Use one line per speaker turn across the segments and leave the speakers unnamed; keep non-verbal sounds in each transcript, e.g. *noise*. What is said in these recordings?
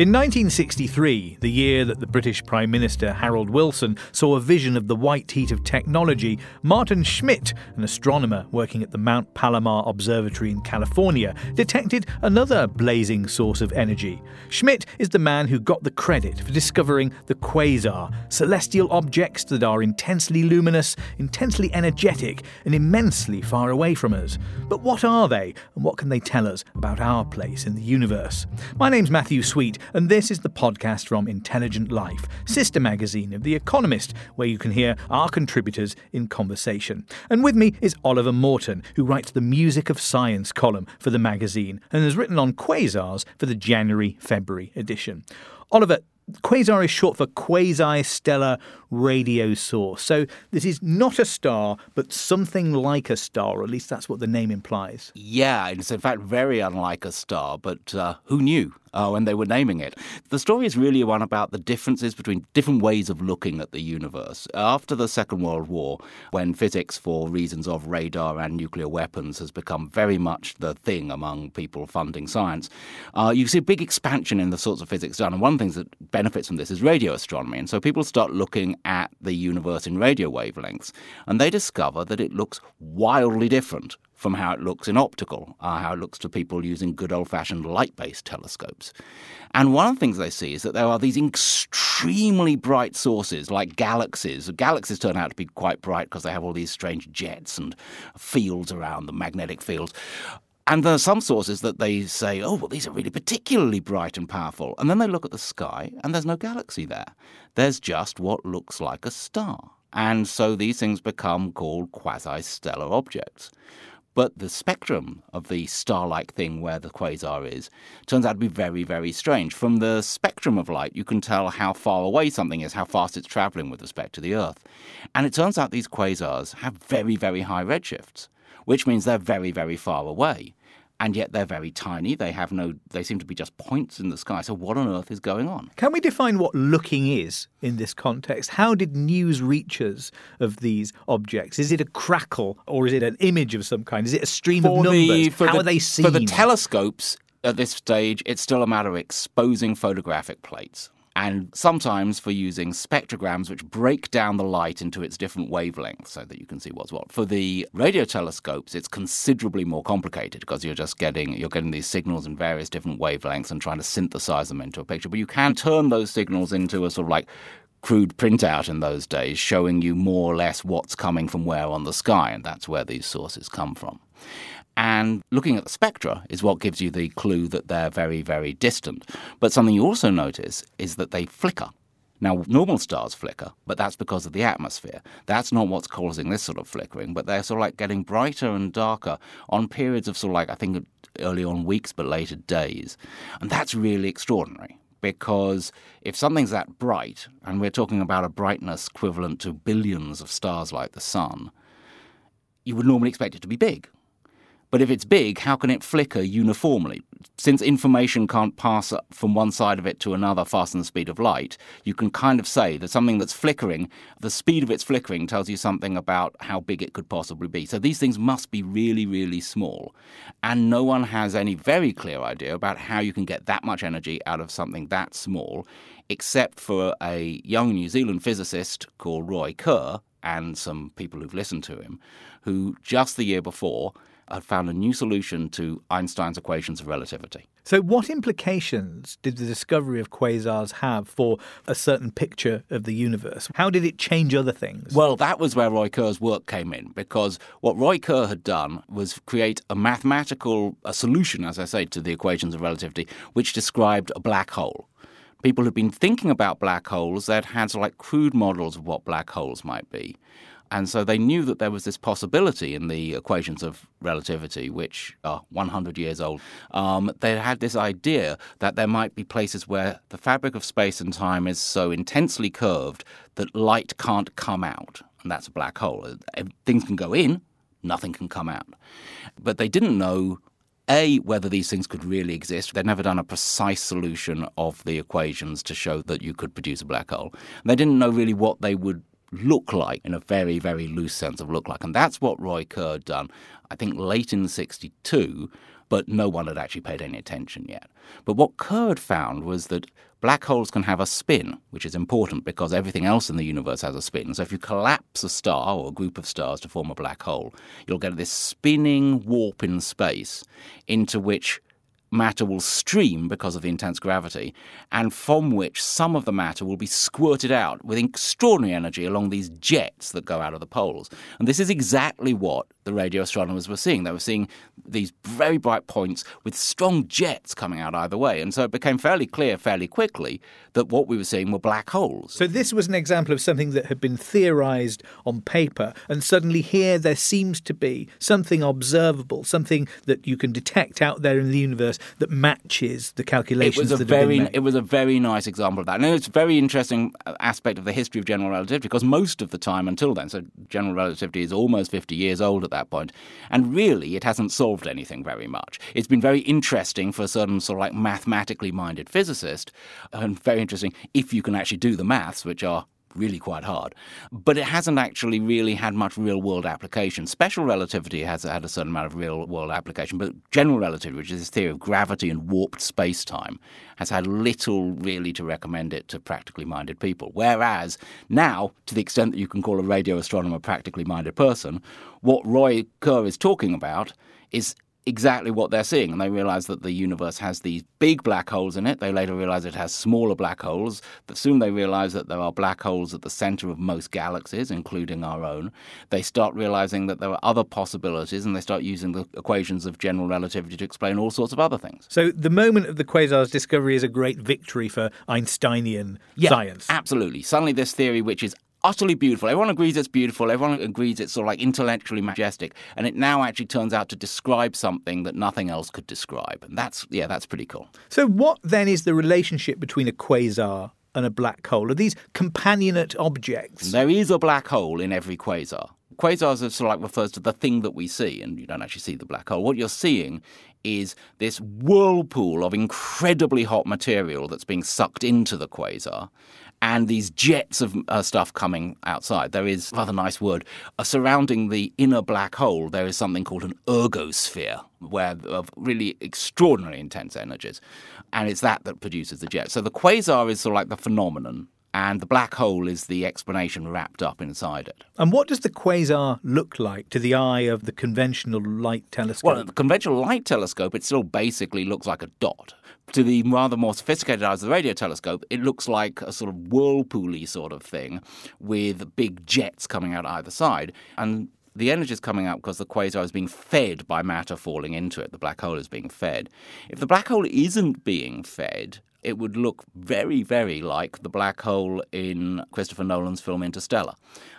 In 1963, the year that the British Prime Minister Harold Wilson saw a vision of the white heat of technology, Maarten Schmidt, an astronomer working at the Mount Palomar Observatory in California, detected another blazing source of energy. Schmidt is the man who got the credit for discovering the quasar, celestial objects that are intensely luminous, intensely energetic, and immensely far away from us. But what are they, and what can they tell us about our place in the universe? My name's Matthew Sweet and this is the podcast from Intelligent Life, sister magazine of The Economist, where you can hear our contributors in conversation. And with me is Oliver Morton, who writes the Music of Science column for the magazine and has written on quasars for the January February edition. Oliver, Quasar is short for quasi stellar radio source. So this is not a star, but something like a star, or at least that's what the name implies.
Yeah, it's in fact very unlike a star, but uh, who knew? Uh, when they were naming it. The story is really one about the differences between different ways of looking at the universe. After the Second World War, when physics, for reasons of radar and nuclear weapons, has become very much the thing among people funding science, uh, you see a big expansion in the sorts of physics done. And one of the things that benefits from this is radio astronomy. And so people start looking at the universe in radio wavelengths, and they discover that it looks wildly different from how it looks in optical, uh, how it looks to people using good old fashioned light based telescopes. And one of the things they see is that there are these extremely bright sources like galaxies. Galaxies turn out to be quite bright because they have all these strange jets and fields around them, magnetic fields. And there are some sources that they say, oh, well, these are really particularly bright and powerful. And then they look at the sky and there's no galaxy there. There's just what looks like a star. And so these things become called quasi stellar objects. But the spectrum of the star like thing where the quasar is turns out to be very, very strange. From the spectrum of light, you can tell how far away something is, how fast it's traveling with respect to the Earth. And it turns out these quasars have very, very high redshifts, which means they're very, very far away and yet they're very tiny. They have no, they seem to be just points in the sky. So, what on earth is going on?
Can we define what looking is in this context? How did news reach us of these objects? Is it a crackle or is it an image of some kind? Is it a stream
for
of numbers?
The,
How
the,
are they seen?
For the telescopes at this stage, it's still a matter of exposing photographic plates and sometimes for using spectrograms which break down the light into its different wavelengths so that you can see what's what. For the radio telescopes, it's considerably more complicated because you're just getting you're getting these signals in various different wavelengths and trying to synthesize them into a picture. But you can turn those signals into a sort of like crude printout in those days showing you more or less what's coming from where on the sky, and that's where these sources come from. And looking at the spectra is what gives you the clue that they're very, very distant. But something you also notice is that they flicker. Now, normal stars flicker, but that's because of the atmosphere. That's not what's causing this sort of flickering, but they're sort of like getting brighter and darker on periods of sort of like, I think early on weeks, but later days. And that's really extraordinary because if something's that bright, and we're talking about a brightness equivalent to billions of stars like the sun, you would normally expect it to be big. But if it's big, how can it flicker uniformly? Since information can't pass from one side of it to another faster than the speed of light, you can kind of say that something that's flickering, the speed of its flickering tells you something about how big it could possibly be. So these things must be really, really small. And no one has any very clear idea about how you can get that much energy out of something that small, except for a young New Zealand physicist called Roy Kerr and some people who've listened to him, who just the year before had found a new solution to Einstein's equations of relativity.
So, what implications did the discovery of quasars have for a certain picture of the universe? How did it change other things?
Well, that was where Roy Kerr's work came in, because what Roy Kerr had done was create a mathematical a solution, as I say, to the equations of relativity, which described a black hole people had been thinking about black holes that had like crude models of what black holes might be. And so they knew that there was this possibility in the equations of relativity, which are 100 years old. Um, they had this idea that there might be places where the fabric of space and time is so intensely curved that light can't come out. And that's a black hole. Things can go in, nothing can come out. But they didn't know a, whether these things could really exist. They'd never done a precise solution of the equations to show that you could produce a black hole. They didn't know really what they would look like in a very, very loose sense of look like. And that's what Roy Kerr had done. I think late in 62, but no one had actually paid any attention yet. But what Kerr had found was that black holes can have a spin, which is important because everything else in the universe has a spin. So if you collapse a star or a group of stars to form a black hole, you'll get this spinning warp in space into which matter will stream because of the intense gravity, and from which some of the matter will be squirted out with extraordinary energy along these jets that go out of the poles. And this is exactly what the radio astronomers were seeing. They were seeing these very bright points with strong jets coming out either way. And so it became fairly clear fairly quickly that what we were seeing were black holes.
So this was an example of something that had been theorized on paper, and suddenly here there seems to be something observable, something that you can detect out there in the universe that matches the calculations.
It was a very, it was a very nice example of that, and it's a very interesting uh, aspect of the history of general relativity because most of the time until then, so general relativity is almost fifty years old at that point, and really it hasn't solved anything very much. It's been very interesting for a certain sort of like mathematically minded physicist, and very interesting if you can actually do the maths, which are really quite hard. But it hasn't actually really had much real world application. Special relativity has had a certain amount of real world application, but general relativity, which is this theory of gravity and warped space time, has had little really to recommend it to practically minded people. Whereas now, to the extent that you can call a radio astronomer a practically minded person, what Roy Kerr is talking about is exactly what they're seeing. And they realize that the universe has these big black holes in it. They later realize it has smaller black holes. But soon they realize that there are black holes at the center of most galaxies, including our own. They start realizing that there are other possibilities and they start using the equations of general relativity to explain all sorts of other things.
So the moment of the quasar's discovery is a great victory for Einsteinian
Yeah,
science.
Absolutely. Suddenly, this theory, which is utterly beautiful, everyone agrees it's beautiful, everyone agrees it's sort of like intellectually majestic, and it now actually turns out to describe something that nothing else could describe. And that's, yeah, that's pretty cool.
So what then is the relationship between a quasar and a black hole? Are these companionate objects?
There is a black hole in every quasar. Quasars are sort of like refers to the thing that we see, and you don't actually see the black hole. What you're seeing is this whirlpool of incredibly hot material that's being sucked into the quasar, and these jets of uh, stuff coming outside. There is another nice word uh, surrounding the inner black hole. There is something called an ergosphere, where of really extraordinary intense energies, and it's that that produces the jet. So the quasar is sort of like the phenomenon and the black hole is the explanation wrapped up inside it.
And what does the quasar look like to the eye of the conventional light telescope?
Well, the conventional light telescope, it still basically looks like a dot. To the rather more sophisticated eyes of the radio telescope, it looks like a sort of whirlpooly sort of thing with big jets coming out either side. And the energy is coming out because the quasar is being fed by matter falling into it. The black hole is being fed. If the black hole isn't being fed, it would look very, very like the black hole in Christopher Nolan's film Interstellar,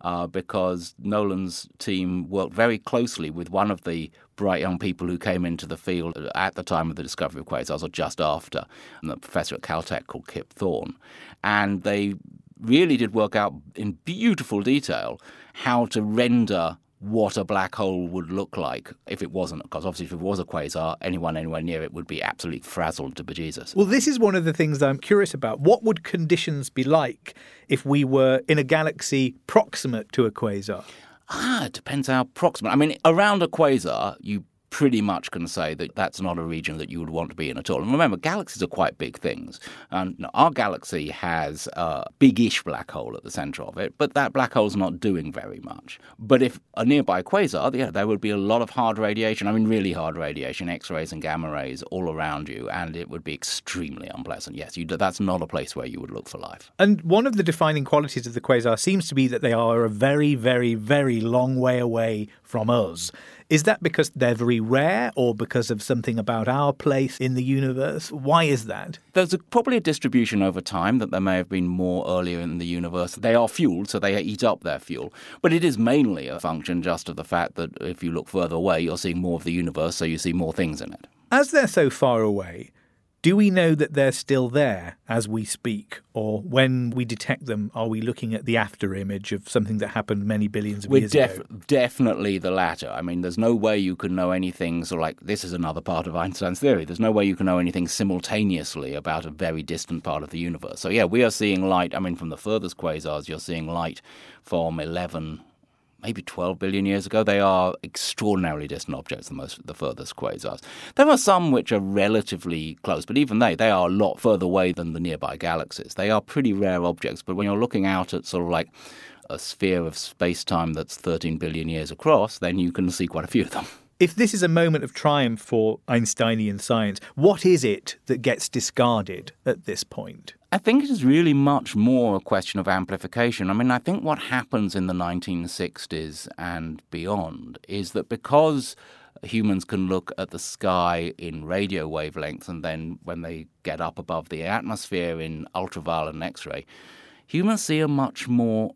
uh, because Nolan's team worked very closely with one of the bright young people who came into the field at the time of the discovery of quasars, or just after, a professor at Caltech called Kip Thorne. And they really did work out in beautiful detail how to render what a black hole would look like if it wasn't. Because obviously, if it was a quasar, anyone anywhere near it would be absolutely frazzled to bejesus.
Well, this is one of the things I'm curious about. What would conditions be like if we were in a galaxy proximate to a quasar?
Ah, it depends how proximate. I mean, around a quasar, you pretty much can say that that's not a region that you would want to be in at all. And remember, galaxies are quite big things. And our galaxy has a big-ish black hole at the center of it, but that black hole's not doing very much. But if a nearby quasar, yeah, there would be a lot of hard radiation. I mean, really hard radiation, X-rays and gamma rays all around you, and it would be extremely unpleasant. Yes, you, that's not a place where you would look for life.
And one of the defining qualities of the quasar seems to be that they are a very, very, very long way away from us. Is that because they're very rare or because of something about our place in the universe? Why is that?
There's a, probably a distribution over time that there may have been more earlier in the universe. They are fueled, so they eat up their fuel. But it is mainly a function just of the fact that if you look further away, you're seeing more of the universe, so you see more things in it.
As they're so far away, do we know that they're still there as we speak? Or when we detect them, are we looking at the after image of something that happened many billions of
We're
years
def-
ago?
definitely the latter. I mean, there's no way you can know anything So, like this is another part of *laughs* Einstein's theory. There's no way you can know anything simultaneously about a very distant part of the universe. So, yeah, we are seeing light. I mean, from the furthest quasars, you're seeing light from 11 maybe 12 billion years ago. They are extraordinarily distant objects, the most the furthest quasars. There are some which are relatively close, but even they, they are a lot further away than the nearby galaxies. They are pretty rare objects, but when you're looking out at sort of like a sphere of space time that's 13 billion years across, then you can see quite a few of them.
If this is a moment of triumph for Einsteinian science, what is it that gets discarded at this point?
I think it is really much more a question of amplification. I mean, I think what happens in the 1960s and beyond is that because humans can look at the sky in radio wavelengths and then when they get up above the atmosphere in ultraviolet and X ray, humans see a much more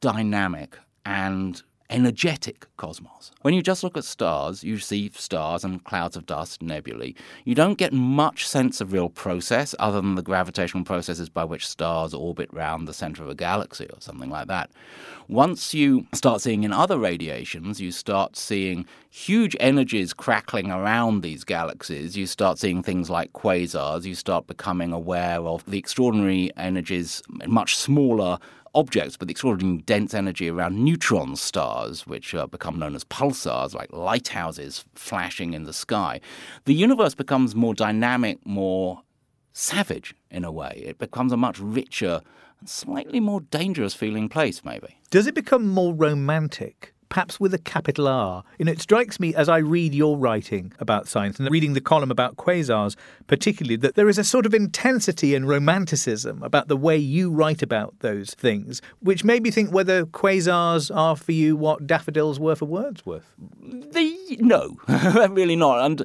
dynamic and energetic cosmos. When you just look at stars, you see stars and clouds of dust, nebulae. You don't get much sense of real process other than the gravitational processes by which stars orbit round the center of a galaxy or something like that. Once you start seeing in other radiations, you start seeing huge energies crackling around these galaxies. You start seeing things like quasars. You start becoming aware of the extraordinary energies, much smaller objects but the extraordinarily dense energy around neutron stars, which uh, become known as pulsars, like lighthouses flashing in the sky, the universe becomes more dynamic, more savage in a way. It becomes a much richer and slightly more dangerous feeling place, maybe.
Does it become more romantic? Perhaps with a capital R. You know, it strikes me as I read your writing about science and reading the column about quasars, particularly, that there is a sort of intensity and romanticism about the way you write about those things, which made me think whether quasars are for you what daffodils were for Wordsworth.
The, no, *laughs* really not. And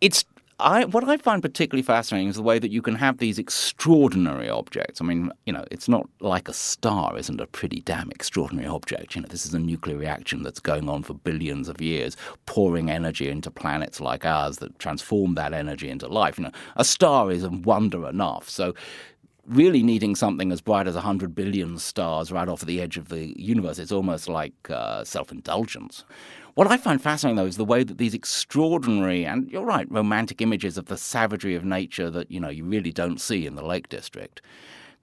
it's I, what I find particularly fascinating is the way that you can have these extraordinary objects. I mean, you know, it's not like a star isn't a pretty damn extraordinary object. You know, this is a nuclear reaction that's going on for billions of years, pouring energy into planets like ours that transform that energy into life. You know, a star is a wonder enough. So really needing something as bright as 100 billion stars right off the edge of the universe, it's almost like uh, self indulgence. What I find fascinating, though, is the way that these extraordinary and you're right, romantic images of the savagery of nature that you know you really don't see in the Lake District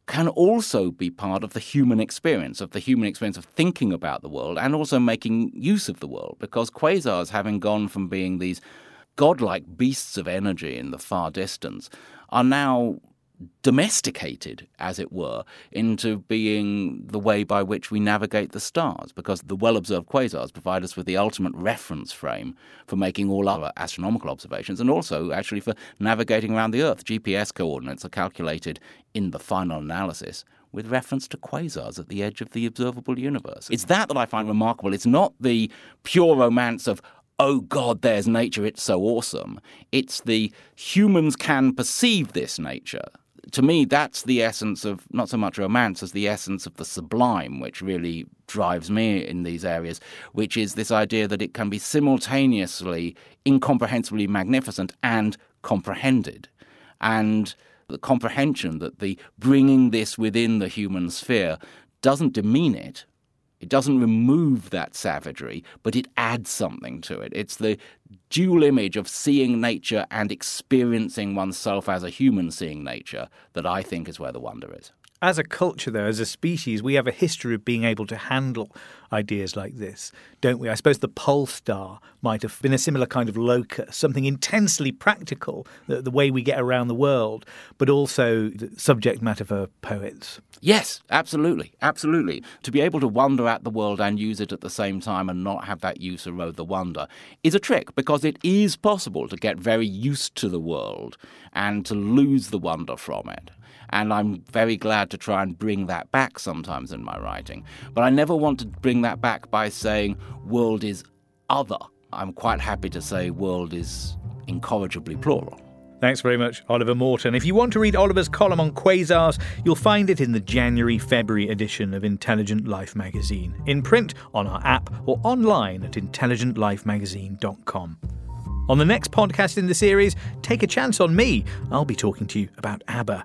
can also be part of the human experience, of the human experience of thinking about the world and also making use of the world. Because quasars, having gone from being these godlike beasts of energy in the far distance, are now domesticated, as it were, into being the way by which we navigate the stars, because the well observed quasars provide us with the ultimate reference frame for making all other astronomical observations and also actually for navigating around the Earth. GPS coordinates are calculated in the final analysis with reference to quasars at the edge of the observable universe. It's that that I find remarkable. It's not the pure romance of, oh God, there's nature, it's so awesome. It's the humans can perceive this nature to me, that's the essence of not so much romance as the essence of the sublime, which really drives me in these areas, which is this idea that it can be simultaneously incomprehensibly magnificent and comprehended. And the comprehension that the bringing this within the human sphere doesn't demean it, it doesn't remove that savagery, but it adds something to it. It's the dual image of seeing nature and experiencing oneself as a human seeing nature that I think is where the wonder is.
As a culture, though, as a species, we have a history of being able to handle ideas like this, don't we? I suppose the pole star might have been a similar kind of locus, something intensely practical, the, the way we get around the world, but also subject matter for poets.
Yes, absolutely. Absolutely. To be able to wonder at the world and use it at the same time and not have that use erode the wonder is a trick because it is possible to get very used to the world and to lose the wonder from it. And I'm very glad to try and bring that back sometimes in my writing. But I never want to bring that back by saying world is other. I'm quite happy to say world is incorrigibly plural.
Thanks very much, Oliver Morton. If you want to read Oliver's column on quasars, you'll find it in the January February edition of Intelligent Life magazine, in print on our app or online at intelligentlifemagazine.com. On the next podcast in the series, Take a Chance on Me, I'll be talking to you about ABBA